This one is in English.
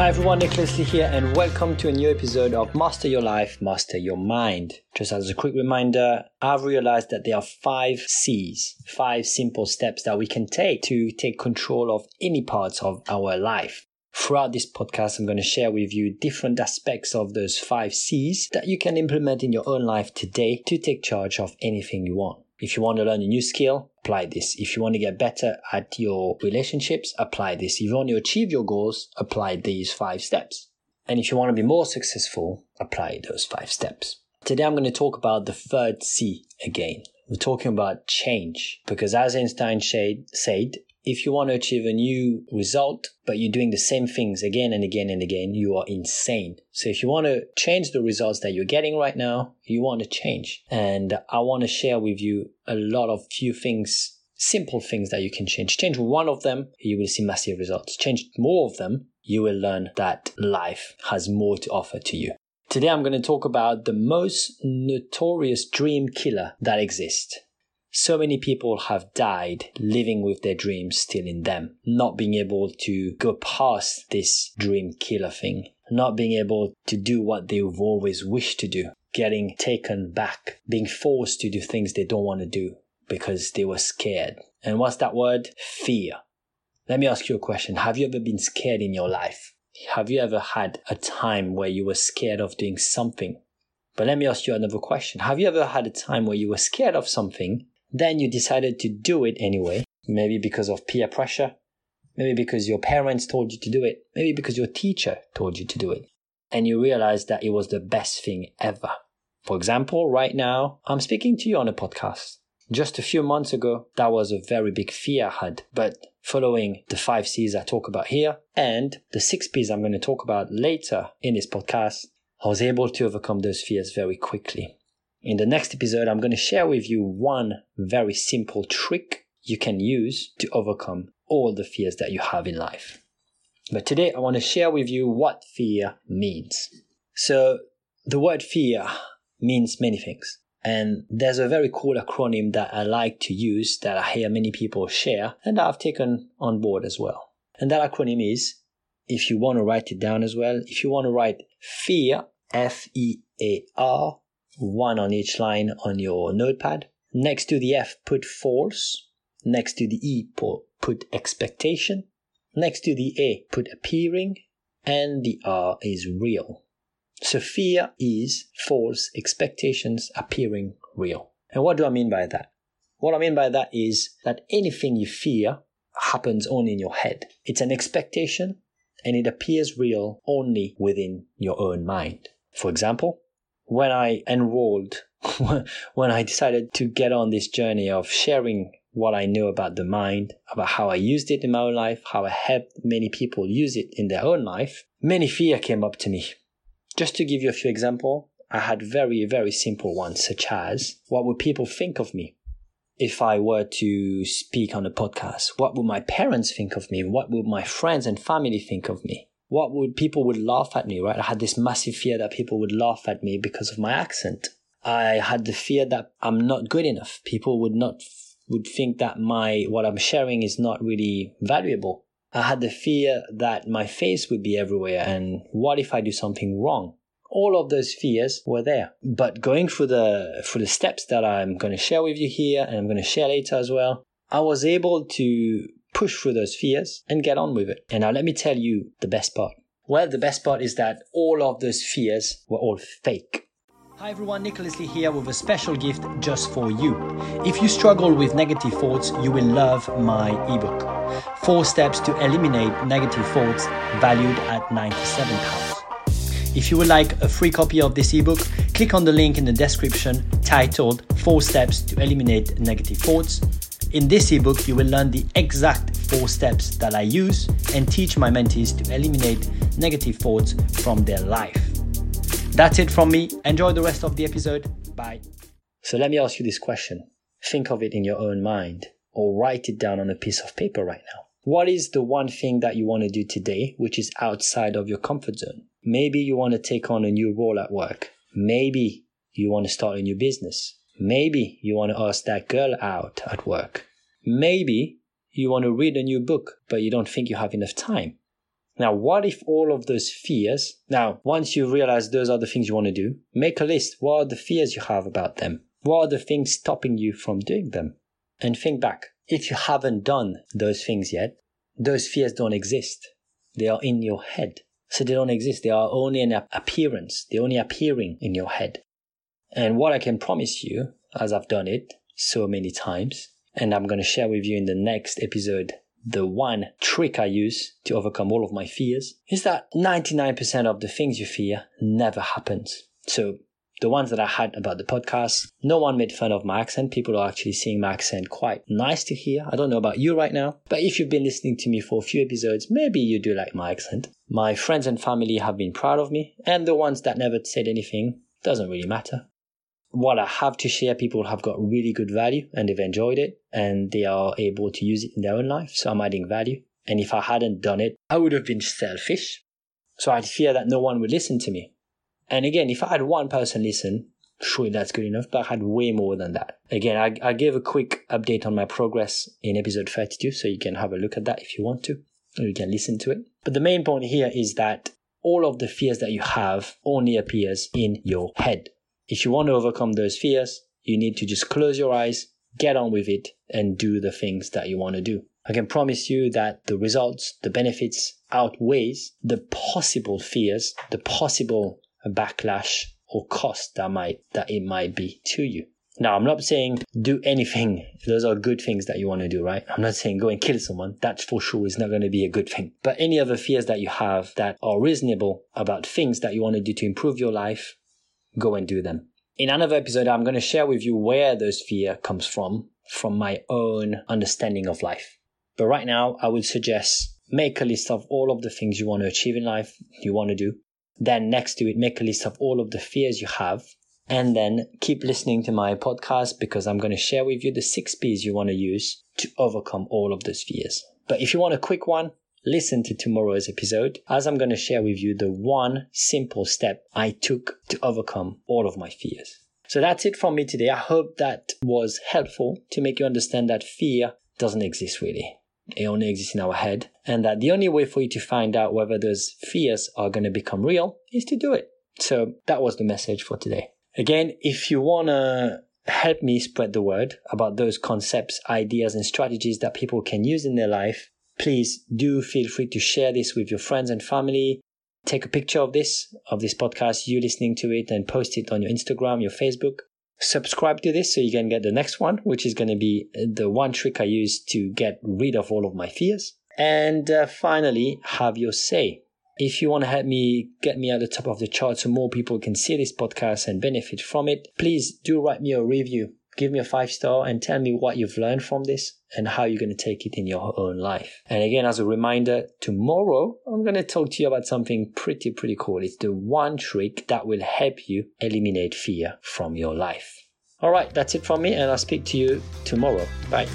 Hi everyone, Nicholas Lee here, and welcome to a new episode of Master Your Life, Master Your Mind. Just as a quick reminder, I've realized that there are five C's, five simple steps that we can take to take control of any parts of our life. Throughout this podcast, I'm going to share with you different aspects of those five C's that you can implement in your own life today to take charge of anything you want. If you want to learn a new skill, apply this. If you want to get better at your relationships, apply this. If you want to achieve your goals, apply these five steps. And if you want to be more successful, apply those five steps. Today I'm going to talk about the third C again. We're talking about change because as Einstein said, if you want to achieve a new result, but you're doing the same things again and again and again, you are insane. So if you want to change the results that you're getting right now, you want to change. And I want to share with you a lot of few things, simple things that you can change. Change one of them, you will see massive results. Change more of them, you will learn that life has more to offer to you. Today I'm going to talk about the most notorious dream killer that exists. So many people have died living with their dreams still in them, not being able to go past this dream killer thing, not being able to do what they've always wished to do, getting taken back, being forced to do things they don't want to do because they were scared. And what's that word? Fear. Let me ask you a question. Have you ever been scared in your life? Have you ever had a time where you were scared of doing something? But let me ask you another question. Have you ever had a time where you were scared of something then you decided to do it anyway, maybe because of peer pressure, maybe because your parents told you to do it, maybe because your teacher told you to do it, and you realized that it was the best thing ever. For example, right now, I'm speaking to you on a podcast. Just a few months ago, that was a very big fear I had, but following the five C's I talk about here and the six P's I'm going to talk about later in this podcast, I was able to overcome those fears very quickly. In the next episode, I'm going to share with you one very simple trick you can use to overcome all the fears that you have in life. But today, I want to share with you what fear means. So, the word fear means many things. And there's a very cool acronym that I like to use that I hear many people share and I've taken on board as well. And that acronym is, if you want to write it down as well, if you want to write fear, F E A R, one on each line on your notepad. Next to the F, put false. Next to the E, put expectation. Next to the A, put appearing. And the R is real. So fear is false expectations appearing real. And what do I mean by that? What I mean by that is that anything you fear happens only in your head. It's an expectation and it appears real only within your own mind. For example, when I enrolled, when I decided to get on this journey of sharing what I knew about the mind, about how I used it in my own life, how I helped many people use it in their own life, many fear came up to me. Just to give you a few examples, I had very, very simple ones, such as what would people think of me if I were to speak on a podcast? What would my parents think of me? What would my friends and family think of me? What would people would laugh at me, right? I had this massive fear that people would laugh at me because of my accent. I had the fear that I'm not good enough. People would not would think that my what I'm sharing is not really valuable. I had the fear that my face would be everywhere and what if I do something wrong? All of those fears were there. But going through the through the steps that I'm going to share with you here and I'm going to share later as well, I was able to push through those fears and get on with it. And now let me tell you the best part. Well, the best part is that all of those fears were all fake. Hi everyone, Nicholas Lee here with a special gift just for you. If you struggle with negative thoughts, you will love my ebook. Four steps to eliminate negative thoughts valued at 97 pounds. If you would like a free copy of this ebook, click on the link in the description titled Four Steps to Eliminate Negative Thoughts in this ebook, you will learn the exact four steps that I use and teach my mentees to eliminate negative thoughts from their life. That's it from me. Enjoy the rest of the episode. Bye. So let me ask you this question. Think of it in your own mind or write it down on a piece of paper right now. What is the one thing that you want to do today which is outside of your comfort zone? Maybe you want to take on a new role at work. Maybe you want to start a new business. Maybe you want to ask that girl out at work. Maybe you want to read a new book, but you don't think you have enough time. Now, what if all of those fears, now, once you realize those are the things you want to do, make a list. What are the fears you have about them? What are the things stopping you from doing them? And think back. If you haven't done those things yet, those fears don't exist. They are in your head. So they don't exist. They are only an appearance. They're only appearing in your head. And what I can promise you, as I've done it so many times, and I'm going to share with you in the next episode the one trick I use to overcome all of my fears is that 99% of the things you fear never happens. So the ones that I had about the podcast, no one made fun of my accent. People are actually seeing my accent quite nice to hear. I don't know about you right now, but if you've been listening to me for a few episodes, maybe you do like my accent. My friends and family have been proud of me, and the ones that never said anything doesn't really matter. What I have to share, people have got really good value and they've enjoyed it and they are able to use it in their own life. So I'm adding value. And if I hadn't done it, I would have been selfish. So I'd fear that no one would listen to me. And again, if I had one person listen, sure, that's good enough, but I had way more than that. Again, I, I gave a quick update on my progress in episode 32, so you can have a look at that if you want to, or you can listen to it. But the main point here is that all of the fears that you have only appears in your head. If you want to overcome those fears, you need to just close your eyes, get on with it, and do the things that you want to do. I can promise you that the results, the benefits outweighs the possible fears, the possible backlash or cost that might that it might be to you. Now, I'm not saying do anything. Those are good things that you want to do, right? I'm not saying go and kill someone. That for sure is not going to be a good thing. But any other fears that you have that are reasonable about things that you want to do to improve your life, go and do them. In another episode, I'm going to share with you where those fear comes from, from my own understanding of life. But right now, I would suggest make a list of all of the things you want to achieve in life, you want to do, then next to it, make a list of all of the fears you have. And then keep listening to my podcast because I'm going to share with you the six P's you want to use to overcome all of those fears. But if you want a quick one, listen to tomorrow's episode as I'm going to share with you the one simple step I took to overcome all of my fears. So that's it from me today. I hope that was helpful to make you understand that fear doesn't exist really. It only exists in our head, and that the only way for you to find out whether those fears are going to become real is to do it. So that was the message for today. Again, if you want to help me spread the word about those concepts, ideas, and strategies that people can use in their life, please do feel free to share this with your friends and family. Take a picture of this, of this podcast, you listening to it, and post it on your Instagram, your Facebook subscribe to this so you can get the next one, which is going to be the one trick I use to get rid of all of my fears. And uh, finally, have your say. If you want to help me get me at the top of the chart so more people can see this podcast and benefit from it, please do write me a review. Give me a five star and tell me what you've learned from this and how you're going to take it in your own life. And again, as a reminder, tomorrow I'm going to talk to you about something pretty, pretty cool. It's the one trick that will help you eliminate fear from your life. All right, that's it from me, and I'll speak to you tomorrow. Bye.